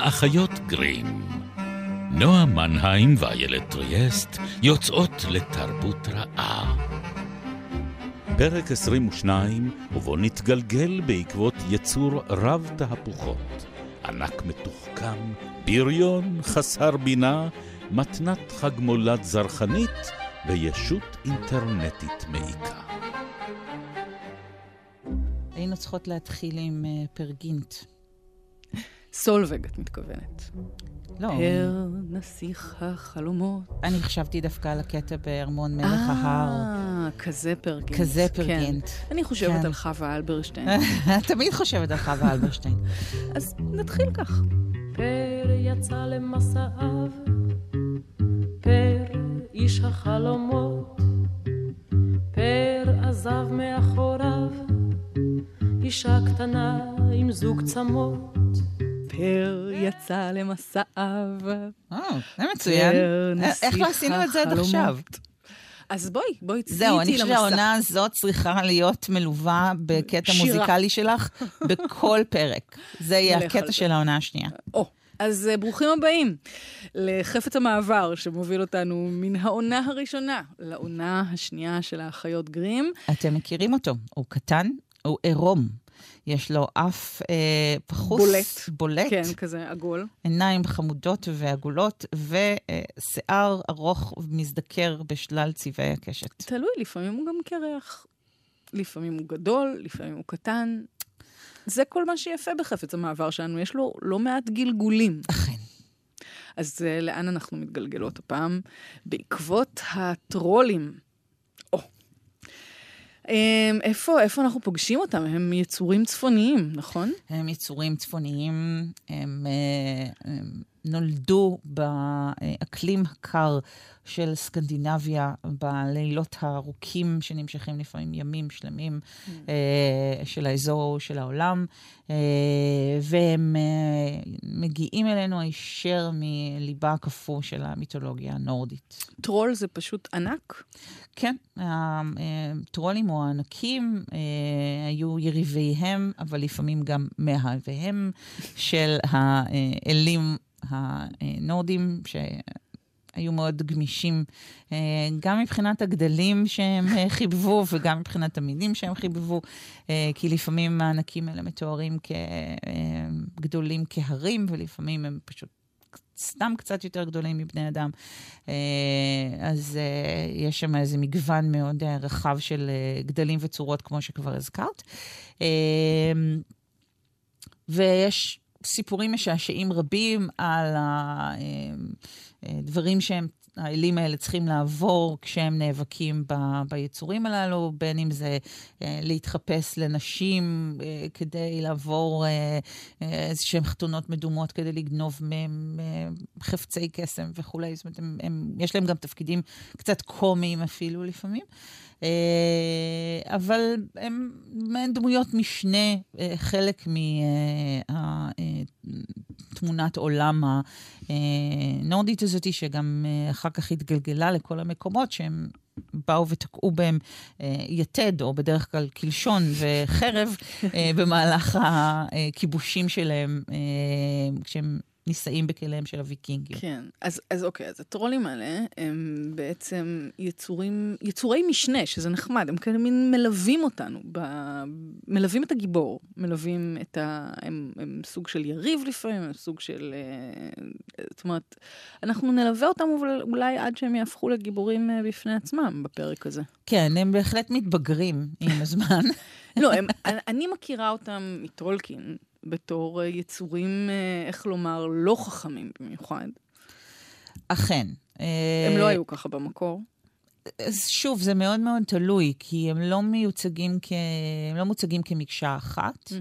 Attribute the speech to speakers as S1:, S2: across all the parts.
S1: האחיות גרים. נועה מנהיים ואיילת טריאסט יוצאות לתרבות רעה. פרק 22, ובו נתגלגל בעקבות יצור רב תהפוכות. ענק מתוחכם, בריון חסר בינה, מתנת חג מולד זרחנית וישות אינטרנטית מעיקה.
S2: היינו צריכות להתחיל עם uh, פרגינט.
S3: סולווג, את מתכוונת.
S2: לא,
S3: פר נסיך החלומות.
S2: אני חשבתי דווקא על הקטע בארמון מלך ההר.
S3: אה, כזה פרגינט.
S2: כזה
S3: כן.
S2: פרגינט.
S3: אני חושבת
S2: כן.
S3: על חווה אלברשטיין.
S2: תמיד חושבת על חווה אלברשטיין.
S3: אז נתחיל כך.
S4: פר יצא למסעיו, פר איש החלומות, פר עזב מאחוריו, אישה קטנה עם זוג צמות.
S3: פר יצא למסעיו.
S2: אה, זה מצוין.
S3: פר
S2: אה, איך לא עשינו את זה עד. עכשיו?
S3: אז בואי, בואי צאי
S2: זהו, אני
S3: איתי
S2: חושבת
S3: למסע.
S2: שהעונה הזאת צריכה להיות מלווה בקטע
S3: שירה.
S2: מוזיקלי שלך בכל פרק. זה יהיה הקטע. של העונה השנייה.
S3: או, אז אה, ברוכים הבאים לחפץ המעבר שמוביל אותנו מן העונה הראשונה לעונה השנייה של האחיות גרים.
S2: אתם מכירים אותו, הוא קטן, הוא עירום. יש לו אף אה, פחוס,
S3: בולט.
S2: בולט
S3: כן, כזה עגול.
S2: עיניים חמודות ועגולות, ושיער ארוך ומזדקר בשלל צבעי הקשת.
S3: תלוי, לפעמים הוא גם קרח, לפעמים הוא גדול, לפעמים הוא קטן. זה כל מה שיפה בחפץ המעבר שלנו, יש לו לא מעט גלגולים.
S2: אכן.
S3: אז uh, לאן אנחנו מתגלגלות הפעם? בעקבות הטרולים. Um, איפה, איפה אנחנו פוגשים אותם? הם יצורים צפוניים, נכון?
S2: הם יצורים צפוניים, הם, אה, הם נולדו באקלים הקר של סקנדינביה, בלילות הארוכים שנמשכים לפעמים ימים שלמים אה, של האזור של העולם, אה, והם אה, מגיעים אלינו הישר מליבה הקפוא של המיתולוגיה הנורדית.
S3: טרול זה פשוט ענק.
S2: כן, הטרולים או הענקים אה, היו יריביהם, אבל לפעמים גם מאהביהם של האלים הנורדים, שהיו מאוד גמישים, אה, גם מבחינת הגדלים שהם אה, חיבבו וגם מבחינת המינים שהם חיבבו, אה, כי לפעמים הענקים האלה מתוארים כגדולים כהרים, ולפעמים הם פשוט סתם קצת יותר גדולים מבני אדם. אז יש שם איזה מגוון מאוד רחב של גדלים וצורות, כמו שכבר הזכרת. ויש סיפורים משעשעים רבים על הדברים שהם... האלים האלה צריכים לעבור כשהם נאבקים ב, ביצורים הללו, בין אם זה אה, להתחפש לנשים אה, כדי לעבור אה, אה, איזשהן חתונות מדומות כדי לגנוב מהם אה, חפצי קסם וכולי. זאת אומרת, הם, הם, יש להם גם תפקידים קצת קומיים אפילו לפעמים. אה, אבל הם מעין דמויות משנה, אה, חלק מתמונת עולם הנורדית הזאת, שגם אה, אחר כך התגלגלה לכל המקומות שהם באו ותקעו בהם אה, יתד, או בדרך כלל קלשון וחרב, אה, במהלך הכיבושים שלהם, אה, כשהם נישאים בכליהם של הוויקינגים.
S3: כן. אז, אז אוקיי, אז הטרולים האלה הם בעצם יצורים, יצורי משנה, שזה נחמד, הם כאלה מין מלווים אותנו, ב, מלווים את הגיבור, מלווים את ה... הם, הם סוג של יריב לפעמים, הם סוג של... אה, זאת אומרת, אנחנו נלווה אותם אולי עד שהם יהפכו לגיבורים אה, בפני עצמם בפרק הזה.
S2: כן, הם בהחלט מתבגרים עם הזמן.
S3: לא, הם, אני מכירה אותם מטולקין. בתור אה, יצורים, אה, איך לומר, לא חכמים במיוחד.
S2: אכן.
S3: הם לא היו ככה במקור.
S2: אז שוב, זה מאוד מאוד תלוי, כי הם לא מיוצגים כ... הם לא מוצגים כמקשה אחת,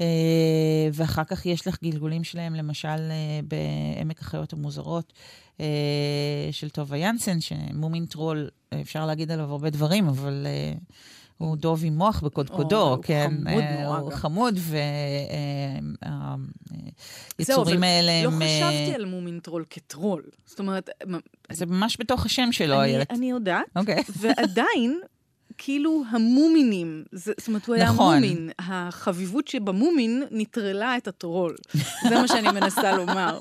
S2: אה, ואחר כך יש לך גלגולים שלהם, למשל אה, בעמק החיות המוזרות אה, של טובה ינסן, שמומין טרול, אפשר להגיד עליו הרבה דברים, אבל... אה, הוא דוב עם מוח בקודקודו,
S3: הוא
S2: כן.
S3: חמוד
S2: אה,
S3: נורא
S2: הוא
S3: גם.
S2: חמוד, והיצורים האלה
S3: לא
S2: הם... אה,
S3: חשבתי על מומין טרול כטרול. זאת אומרת, מ-
S2: זה ממש בתוך השם שלו, איילת.
S3: אני יודעת,
S2: אוקיי.
S3: ועדיין, כאילו המומינים, זה, זאת אומרת, הוא היה
S2: נכון.
S3: מומין. החביבות שבמומין נטרלה את הטרול. זה מה שאני מנסה לומר.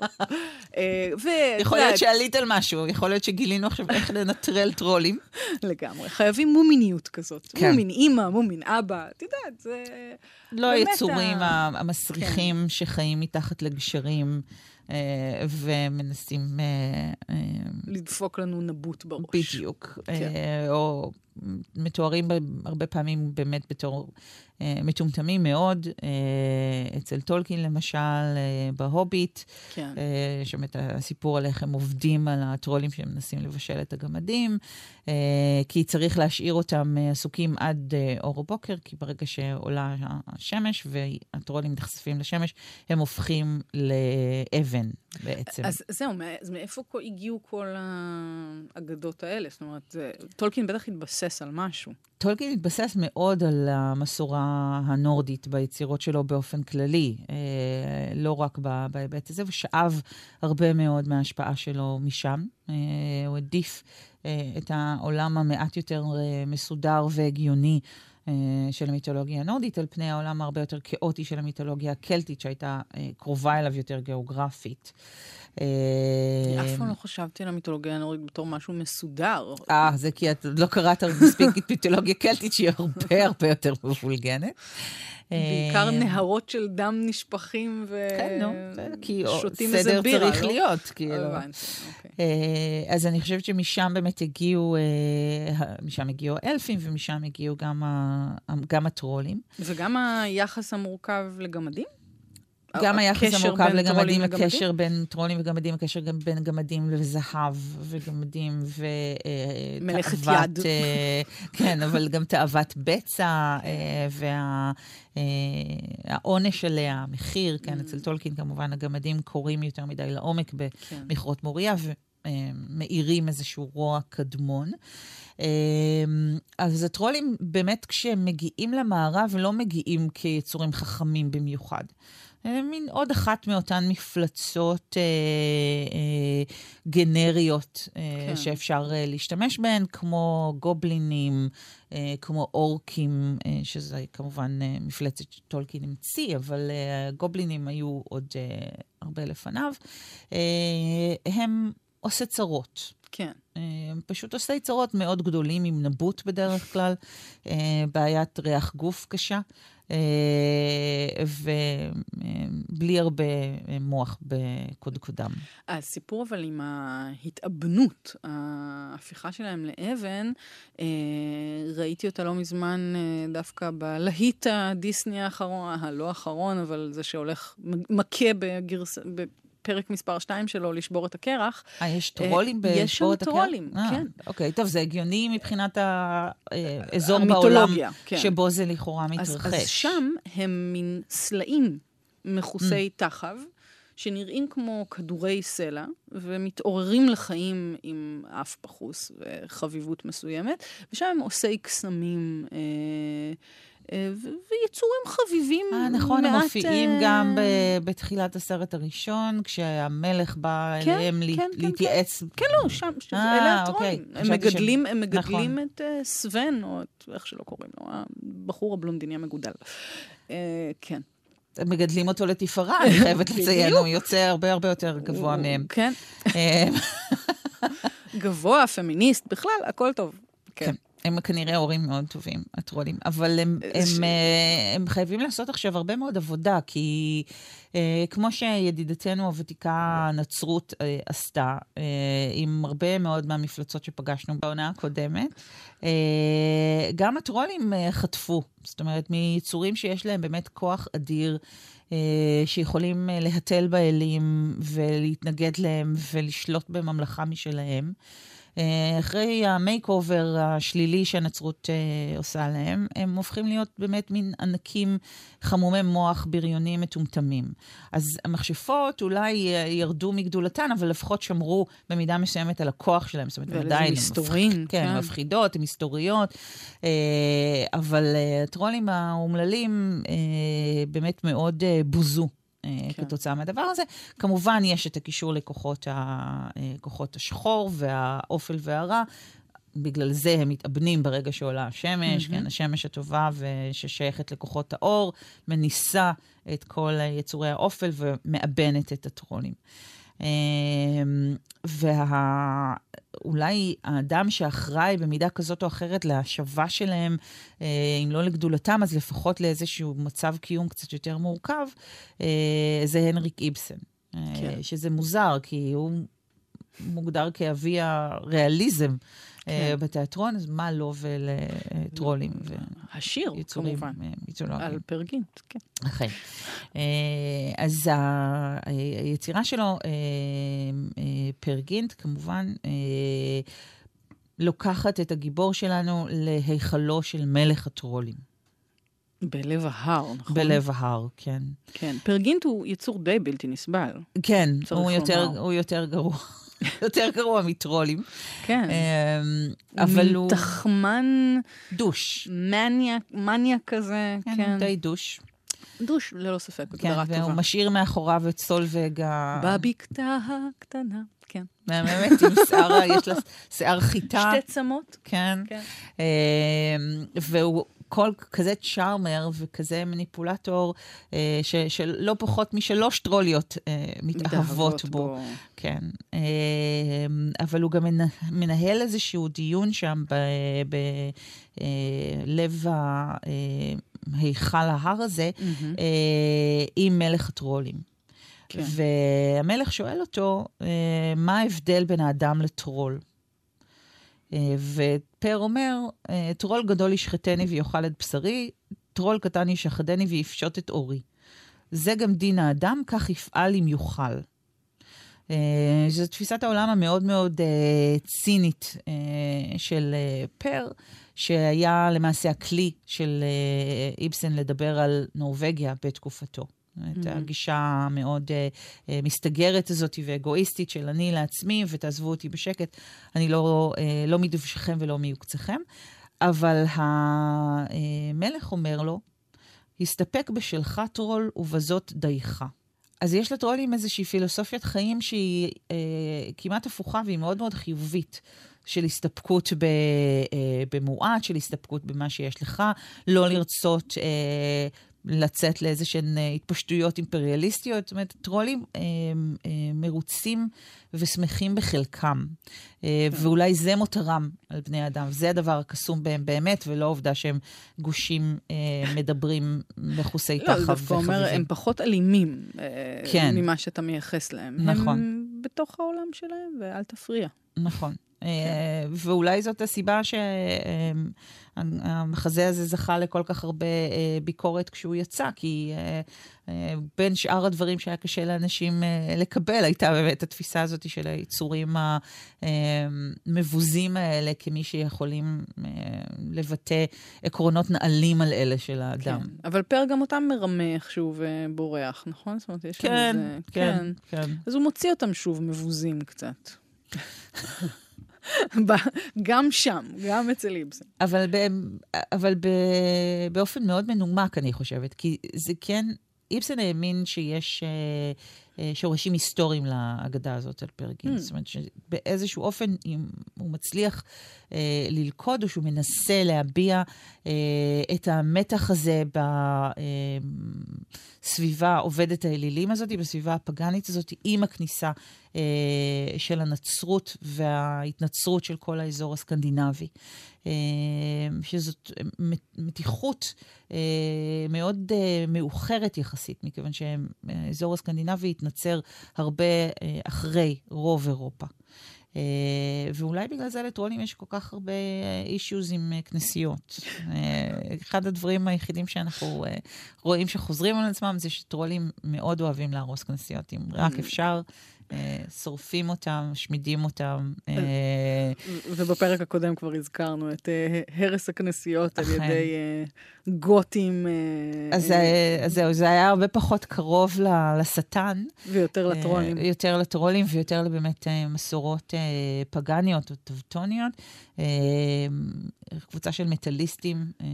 S3: אה, ו...
S2: יכול להיות שעלית על משהו, יכול להיות שגילינו עכשיו איך לנטרל טרולים.
S3: לגמרי. חייבים מומיניות כזאת.
S2: כן.
S3: מומין אימא, מומין אבא, את יודעת, זה...
S2: לא היצורים
S3: ה-
S2: המסריחים שחיים מתחת לגשרים אה, ומנסים... אה,
S3: לדפוק לנו נבוט בראש.
S2: בדיוק.
S3: כן.
S2: או מתוארים הרבה פעמים באמת בתור אה, מטומטמים מאוד. אה, אצל טולקין למשל, אה, בהוביט,
S3: כן.
S2: אה, שם את הסיפור על איך הם עובדים על הטרולים שהם מנסים לבשל את הגמדים, אה, כי צריך להשאיר אותם אה, עסוקים עד אה, אור הבוקר, כי ברגע שעולה השמש והטרולים נחשפים לשמש, הם הופכים לאבן בעצם.
S3: אז זהו, אז מאיפה הגיעו כל האגדות האלה? זאת אומרת, טולקין בטח התבסס על משהו.
S2: טולקין התבסס מאוד על המסורה הנורדית ביצירות שלו באופן כללי, אה, לא רק בהיבט הזה, ושאב הרבה מאוד מההשפעה שלו משם. אה, הוא העדיף אה, את העולם המעט יותר מסודר והגיוני. אה, של המיתולוגיה הנורדית, על פני העולם הרבה יותר כאוטי של המיתולוגיה הקלטית, שהייתה אה, קרובה אליו יותר גיאוגרפית. אה,
S3: אף פעם לא חשבתי על המיתולוגיה הנורית בתור משהו מסודר.
S2: אה, זה כי את לא קראת מספיק מיתולוגיה קלטית, שהיא הרבה הרבה יותר מבולגנת.
S3: בעיקר
S2: אה,
S3: נהרות של דם נשפכים.
S2: כן, נו, בסדר, כי
S3: שותים איזה
S2: סדר
S3: בירה,
S2: צריך
S3: לא?
S2: להיות, כאילו.
S3: הבנתי, אוקיי.
S2: אה, אז אני חושבת שמשם באמת הגיעו, אה, משם הגיעו האלפים ומשם הגיעו גם הטרולים.
S3: וגם היחס המורכב לגמדים?
S2: גם היחס המורכב לגמדים? הקשר בין טרולים וגמדים, הקשר גם בין גמדים לזהב וגמדים ו... אה,
S3: מלאכת
S2: תאוות,
S3: יד.
S2: אה, כן, אבל גם תאוות בצע והעונש עליה, המחיר, כן,
S3: Mm.
S2: אצל טולקין כמובן הגמדים קוראים יותר מדי לעומק
S3: כן.
S2: במכרות מוריה ומאירים איזשהו רוע קדמון. אה, אז הטרולים באמת כשהם מגיעים למערב לא מגיעים כיצורים חכמים במיוחד. זה מין עוד אחת מאותן מפלצות אה, אה, גנריות אה,
S3: כן.
S2: שאפשר אה, להשתמש בהן, כמו גובלינים, אה, כמו אורקים, אה, שזה כמובן אה, מפלצת שטולקין המציא, אבל אה, גובלינים היו עוד אה, הרבה לפניו. אה, הם עושה צרות.
S3: כן.
S2: אה, פשוט עושה צרות מאוד גדולים עם נבוט בדרך כלל, אה, בעיית ריח גוף קשה, אה, ובלי הרבה אה, מוח בקודקודם.
S3: הסיפור אבל עם ההתאבנות, ההפיכה שלהם לאבן, אה, ראיתי אותה לא מזמן אה, דווקא בלהיט הדיסני האחרון, הלא האחרון, אבל זה שהולך, מכה בגרס... בפרק מספר 2 שלו, לשבור את הקרח.
S2: אה, יש טרולים
S3: אה, יש שם
S2: בשבועות הקרח?
S3: טרולים,
S2: אה,
S3: כן.
S2: אוקיי, טוב, זה הגיוני מבחינת האזור בעולם
S3: המיתולוגיה, כן.
S2: שבו זה לכאורה
S3: אז,
S2: מתרחש.
S3: אז שם הם מין סלעים מכוסי
S2: Mm.
S3: תחב, שנראים כמו כדורי סלע, ומתעוררים לחיים עם אף פחוס וחביבות מסוימת, ושם הם עושי קסמים. אה, אה, ויצורים חביבים
S2: אה, נכון, הם מופיעים
S3: אה,
S2: גם ב- בתחילת הסרט הראשון, כשהמלך בא
S3: כן,
S2: אליהם
S3: כן, כן,
S2: להתייעץ.
S3: כן, לא, שם,
S2: אה,
S3: אלה
S2: אוקיי.
S3: הטרולים. הם מגדלים, הם מגדלים
S2: נכון.
S3: את אה, סוון, או את איך שלא קוראים לו, הבחור הבלונדיני המגודל. אה, כן.
S2: הם מגדלים אותו לתפארה, אני חייבת לציין. הוא יוצא הרבה הרבה יותר גבוה מהם.
S3: כן.
S2: אה,
S3: גבוה, פמיניסט, בכלל, הכל טוב. כן.
S2: הם כנראה הורים מאוד טובים, הטרולים, אבל הם, הם,
S3: ש-
S2: אה, הם חייבים לעשות עכשיו הרבה מאוד עבודה, כי אה, כמו שידידתנו הוותיקה הנצרות אה, עשתה, אה, עם הרבה מאוד מהמפלצות שפגשנו בעונה הקודמת, אה, גם הטרולים אה, חטפו. זאת אומרת, מיצורים שיש להם באמת כוח אדיר. אה, שיכולים אה, להתל באלים ולהתנגד להם ולשלוט בממלכה משלהם. אה, אחרי המייק אובר השלילי שהנצרות אה, עושה להם, הם הופכים להיות באמת מין ענקים חמומי מוח, בריונים מטומטמים. אז המכשפות אולי אה, ירדו מגדולתן, אבל לפחות שמרו במידה מסוימת על הכוח שלהם. זאת אומרת, עדיין...
S3: מסתורין,
S2: מפח- כן,
S3: כן.
S2: מפחידות, הן מסתוריות, אבל הטרולים האומללים באמת מאוד בוזו. אה,
S3: כן.
S2: כתוצאה מהדבר הזה. כמובן, יש את הקישור לכוחות ה- אה, השחור והאופל והרע. בגלל זה הם מתאבנים ברגע שעולה השמש,
S3: מהמם.
S2: כן, השמש הטובה וששייכת לכוחות האור, מניסה את כל יצורי האופל ומאבנת את הטרולים. ואולי האדם שאחראי במידה כזאת או אחרת להשבה שלהם, אה, אם לא לגדולתם, אז לפחות לאיזשהו מצב קיום קצת יותר מורכב, אה, זה הנריק איבסן. אה,
S3: כן.
S2: שזה מוזר, כי הוא מוגדר כאבי הריאליזם אה,
S3: כן.
S2: בתיאטרון, אז מה לו ולטרולים
S3: השיר, כמובן,
S2: אה, מיתולוגיים?
S3: על פרגינט, כן.
S2: אכן. אה, אז היצירה שלו, אה, אה, פרגינט, כמובן, אה, לוקחת את הגיבור שלנו להיכלו של מלך הטרולים.
S3: בלב ההר, נכון?
S2: בלב ההר, כן.
S3: כן. פרגינט הוא יצור די בלתי נסבל.
S2: כן, הוא יותר. הוא יותר גרוע. יותר גרוע מטרולים.
S3: כן.
S2: אה, אבל הוא
S3: תחמן
S2: דוש.
S3: מניאק, מניאק כזה,
S2: כן,
S3: כן.
S2: די דוש.
S3: דוש, ללא ספק,
S2: כן,
S3: הגדרה
S2: והוא
S3: טובה.
S2: משאיר מאחוריו את סולווג ה...
S3: בבקתה הקטנה, כן.
S2: באמת, עם שיער, יש לה שיער חיטה.
S3: שתי צמות,
S2: כן.
S3: כן.
S2: אה, והוא כל כזה צ'ארמר וכזה מניפולטור, אה, ש, שלא פחות משלוש טרוליות אה, מתאהבות בו. כן. אה, אבל הוא גם מנה- מנהל איזשהו דיון שם בלב היכל ההר הזה,
S3: מהמם.
S2: אה, עם מלך הטרולים.
S3: כן.
S2: והמלך שואל אותו, אה, מה ההבדל בין האדם לטרול? אה, ופר אומר, אה, טרול גדול ישחטני ויאכל את בשרי, טרול קטן ישחדני ויפשוט את עורי. זה גם דין האדם, כך יפעל אם יוכל. אה, זו תפיסת העולם המאוד מאוד צינית של פר, שהיה למעשה הכלי של איבסן לדבר על נורבגיה בתקופתו. את הגישה המאוד אה, אה, מסתגרת הזאת ואגואיסטית של אני לעצמי ותעזבו אותי בשקט, אני לא, אה, לא מדבשכם ולא מיוקצכם. אבל המלך אומר לו, הסתפק בשלך טרול ובזאת דייך. אז יש לטרולים איזושהי פילוסופיית חיים שהיא אה, כמעט הפוכה והיא מאוד מאוד חיובית. של הסתפקות ב, אה, במועט, של הסתפקות במה שיש לך, לא לרצות אה, לצאת לאיזה שהן אה, התפשטויות אימפריאליסטיות. זאת אומרת, טרולים אה, אה, מרוצים ושמחים בחלקם. אה, ואולי זה מותרם על בני אדם. זה הדבר הקסום בהם באמת, ולא העובדה שהם גושים אה, מדברים מכוסי
S3: לא,
S2: תחב
S3: זה דווקא אומר,
S2: וחביבים.
S3: הם פחות אלימים אה,
S2: כן.
S3: ממה שאתה מייחס להם.
S2: נכון.
S3: הם בתוך העולם שלהם, ואל תפריע.
S2: נכון. אה, ואולי זאת הסיבה שהמחזה הזה זכה לכל כך הרבה אה, ביקורת כשהוא יצא, כי אה, בין שאר הדברים שהיה קשה לאנשים לקבל, הייתה באמת התפיסה הזאת של היצורים המבוזים האלה כמי שיכולים לבטא עקרונות נעלים על אלה של האדם.
S3: כן. אבל פר גם אותם מרמה איכשהו ובורח, נכון? זאת אומרת, יש
S2: כן,
S3: איזה...
S2: כן, כן.
S3: אז הוא מוציא אותם שוב מבוזים קצת. גם שם, גם אצל איבסן.
S2: אבל, ב, אבל ב, באופן מאוד מנומק, אני חושבת, כי זה כן, איבסן האמין שיש אה, אה, שורשים היסטוריים להגדה הזאת על פרגין.
S3: Mm.
S2: זאת אומרת שבאיזשהו אופן, אם הוא מצליח אה, ללכוד, או שהוא מנסה להביע אה, את המתח הזה בסביבה עובדת האלילים הזאת, בסביבה הפגאנית הזאת, עם הכניסה אה, של הנצרות וההתנצרות של כל האזור הסקנדינבי. אה, שזאת מת- מתיחות אה, מאוד אה, מאוחרת יחסית, מכיוון שהאזור הסקנדינבי התנצר הרבה אה, אחרי רוב אירופה. אה, ואולי בגלל זה לטרולים יש כל כך הרבה אישיוז עם אה, כנסיות. אה, אחד הדברים היחידים שאנחנו אה, רואים שחוזרים על עצמם זה שטרולים מאוד אוהבים להרוס כנסיות. אם רק אפשר, אה, שורפים אותם, משמידים אותם. אה,
S3: ובפרק הקודם כבר הזכרנו את אה, הרס הכנסיות על. ידי אה, גותים. אה,
S2: אז,
S3: אה,
S2: אה, זהו, זה היה הרבה פחות קרוב לשטן.
S3: ויותר לטרולים.
S2: אה, יותר לטרולים ויותר לבאמת אה, מסורות אה, פגאניות או טבטוניות. אה, קבוצה של מטאליסטים אה,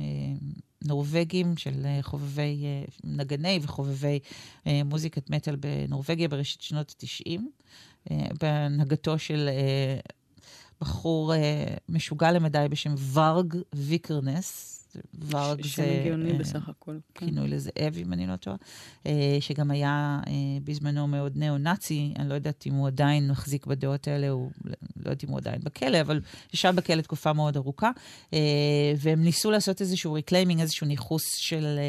S2: נורבגים, של אה, חובבי, אה, נגני וחובבי אה, מוזיקת מטאל בנורבגיה בראשית שנות ה-90, אה, בהנהגתו של... בחור משוגע למדי בשם ורג' ויקרנס. ורג' זה...
S3: שם הגיוני
S2: אה,
S3: בסך הכל. כן.
S2: כינוי לזאב, אם אני לא טועה, אה, שגם היה אה, בזמנו מאוד ניאו-נאצי, אני לא יודעת אם הוא עדיין מחזיק בדעות האלה, הוא לא יודעת אם הוא עדיין בכלא, אבל ישב בכלא תקופה מאוד ארוכה, והם ניסו לעשות איזשהו reclaiming, איזשהו ניכוס של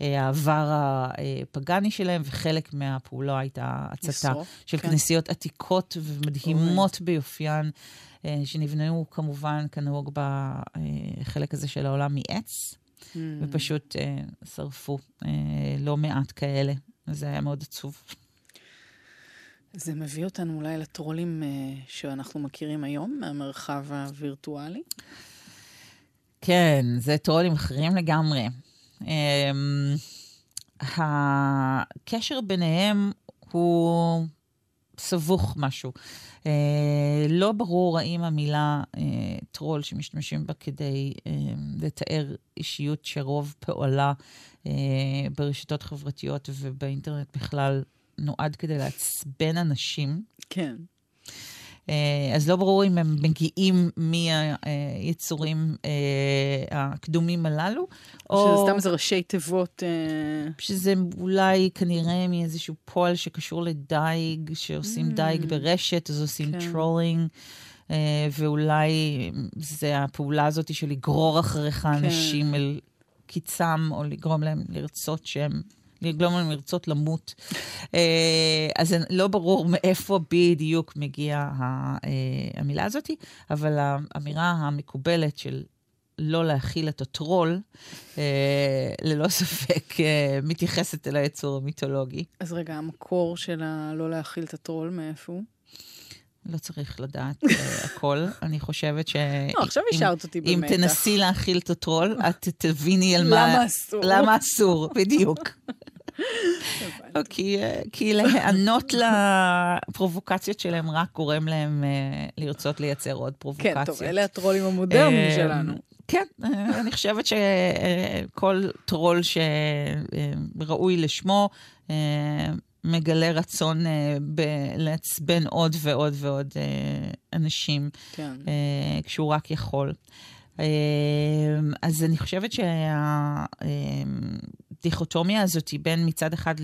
S2: העבר הפגאני שלהם, וחלק מהפעולה הייתה הצתה של
S3: כן.
S2: כנסיות עתיקות ומדהימות ביופיין. אה, שנבנו כמובן, כנהוג בחלק הזה של העולם, מעץ.
S3: Mm.
S2: ופשוט אה, שרפו אה, לא מעט כאלה. זה היה מאוד עצוב.
S3: זה מביא אותנו אולי לטרולים שאנחנו מכירים היום, מהמרחב הווירטואלי.
S2: כן, זה טרולים אחרים לגמרי. אה, הקשר ביניהם הוא סבוך משהו. אה, לא ברור האם המילה אה, טרול שמשתמשים בה כדי אה, לתאר אישיות שרוב פועלה אה, ברשתות חברתיות ובאינטרנט בכלל נועד כדי לעצבן אנשים.
S3: כן.
S2: אה, אז לא ברור אם הם מגיעים מהיצורים אה, הקדומים הללו, או
S3: שזה סתם איזה ראשי תיבות. אה,
S2: שזה אולי כנראה מאיזשהו פועל שקשור לדייג, שעושים
S3: Mm.
S2: דייג ברשת, אז עושים
S3: כן.
S2: trolling. ואולי זה הפעולה הזאת של לגרור אחריך
S3: כן.
S2: אנשים אל קיצם, או לגרום להם לרצות שהם, לגרום להם לרצות למות. אה, אז לא ברור מאיפה בדיוק מגיעה אה, המילה הזאת, אבל האמירה המקובלת של לא להכיל את הטרול, אה, ללא ספק אה, מתייחסת אל היצור המיתולוגי.
S3: אז רגע, המקור של הלא להכיל את הטרול, מאיפה הוא?
S2: לא צריך לדעת הכל. אני חושבת ש...
S3: לא, עכשיו
S2: אם-
S3: השארת אותי
S2: אם
S3: במתח.
S2: תנסי להכיל את הטרול, את תביני על מה...
S3: למה אסור?
S2: למה אסור, בדיוק. כי, אה, כי להיענות לפרובוקציות שלהם רק גורם להם אה, לרצות לייצר עוד
S3: כן,
S2: פרובוקציות.
S3: טוב, אלה הטרולים המודרניים
S2: אה,
S3: שלנו.
S2: כן, אני חושבת שכל טרול שראוי לשמו מגלה רצון ב- לעצבן עוד ועוד ועוד אנשים.
S3: כן.
S2: כשהוא רק יכול. אה, אז אני חושבת שהדיכוטומיה הזאת היא בין מצד אחד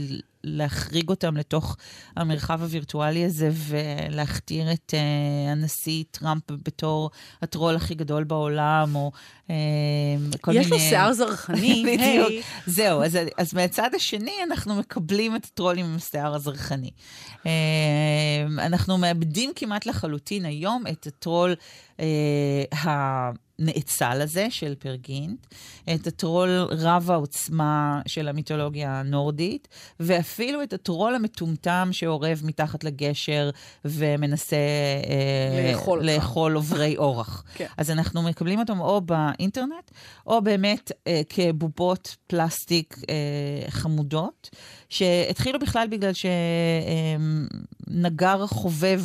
S2: להחריג אותם לתוך המרחב הווירטואלי הזה ולהכתיר את אה, הנשיא טראמפ בתור הטרול הכי גדול בעולם, או אה, כל
S3: יש
S2: מיני...
S3: לו שיער זרחני,
S2: בדיוק.
S3: היי.
S2: זהו, אז, אז מהצד השני אנחנו מקבלים את הטרולים עם השיער הזרחני. אה, אנחנו מאבדים כמעט לחלוטין היום את הטרול אה, הנאצל הזה של פרגינט, את הטרול רב העוצמה של המיתולוגיה הנורדית, ואפילו את הטרול המטומטם שאורב מתחת לגשר ומנסה אה,
S3: לאכול.
S2: לאכול עוברי אורח.
S3: כן.
S2: אז אנחנו מקבלים אותם או באינטרנט, או באמת אה, כבובות פלסטיק אה, חמודות, שהתחילו בכלל בגלל שנגר חובב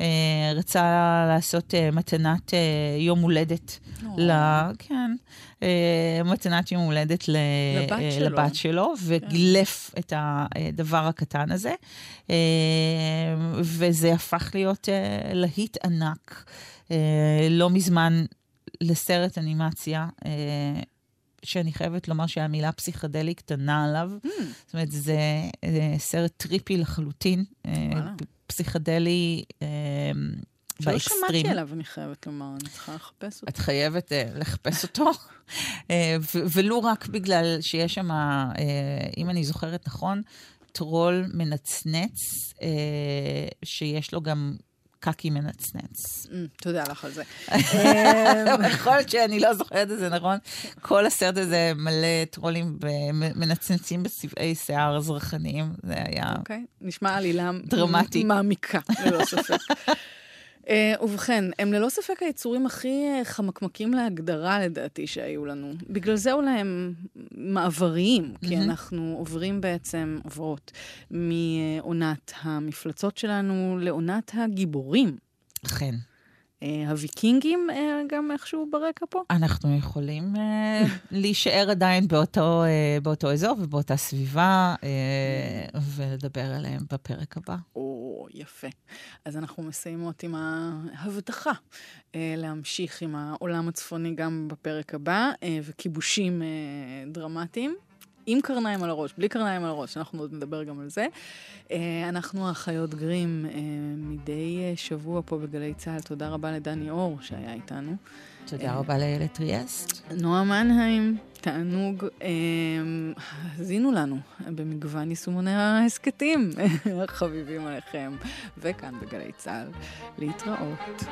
S2: אה, רצה לעשות אה, מתנת אה, יום הולדת. ל... כן, אה, מתנת יום הולדת ל...
S3: לבת
S2: אה,
S3: שלו.
S2: לבת שלו, וגילף את הדבר הקטן הזה, אה, וזה הפך להיות אה, להיט ענק. אה, לא מזמן לסרט אנימציה, אה, שאני חייבת לומר שהמילה פסיכדלי קטנה עליו.
S3: Hmm,
S2: זאת אומרת, זה אה, סרט trippy לחלוטין, אה,
S3: וואלה.
S2: פסיכדלי אה,
S3: שלא
S2: באקסטרים.
S3: שמעתי עליו, אני חייבת לומר, אני צריכה לחפש אותו.
S2: את חייבת uh, לחפש אותו, ו- ולו רק בגלל שיש שם, uh, אם אני זוכרת נכון, טרול מנצנץ, uh, שיש לו גם קקי מנצנץ.
S3: Mm, תודה לך על זה. אמ,
S2: יכול להיות שאני לא זוכרת את זה נכון. כל הסרט הזה מלא טרולים מנצנצים בצבעי שיער זרחניים, זה היה...
S3: אוקיי, נשמע עלילה
S2: דרמטי.
S3: מעמיקה, ללא ספק. אה, ובכן, הם ללא ספק היצורים הכי אה, חמקמקים להגדרה לדעתי שהיו לנו. בגלל זה אולי הם מעבריים, כי
S2: מהמם.
S3: אנחנו עוברים בעצם, עוברות, מעונת המפלצות שלנו לעונת הגיבורים.
S2: אכן.
S3: אה, הוויקינגים אה, גם איכשהו ברקע פה?
S2: אנחנו יכולים אה, להישאר עדיין באותו, אה, באותו אזור ובאותה סביבה, אה, ולדבר עליהם בפרק הבא.
S3: יפה. אז אנחנו מסיימות עם ההבטחה אה, להמשיך עם העולם הצפוני גם בפרק הבא, אה, וכיבושים אה, דרמטיים. עם קרניים על הראש, בלי קרניים על הראש, אנחנו עוד נדבר גם על זה. אה, אנחנו החיות גרים אה, מדי אה, שבוע פה בגלי צה"ל. תודה רבה לדני אור שהיה איתנו.
S2: תודה רבה לאיילת טריאסט.
S3: נועה מנהיים, תענוג. האזינו לנו במגוון יישומוני ההסכתים החביבים עליכם, וכאן בגלי צה"ל. להתראות.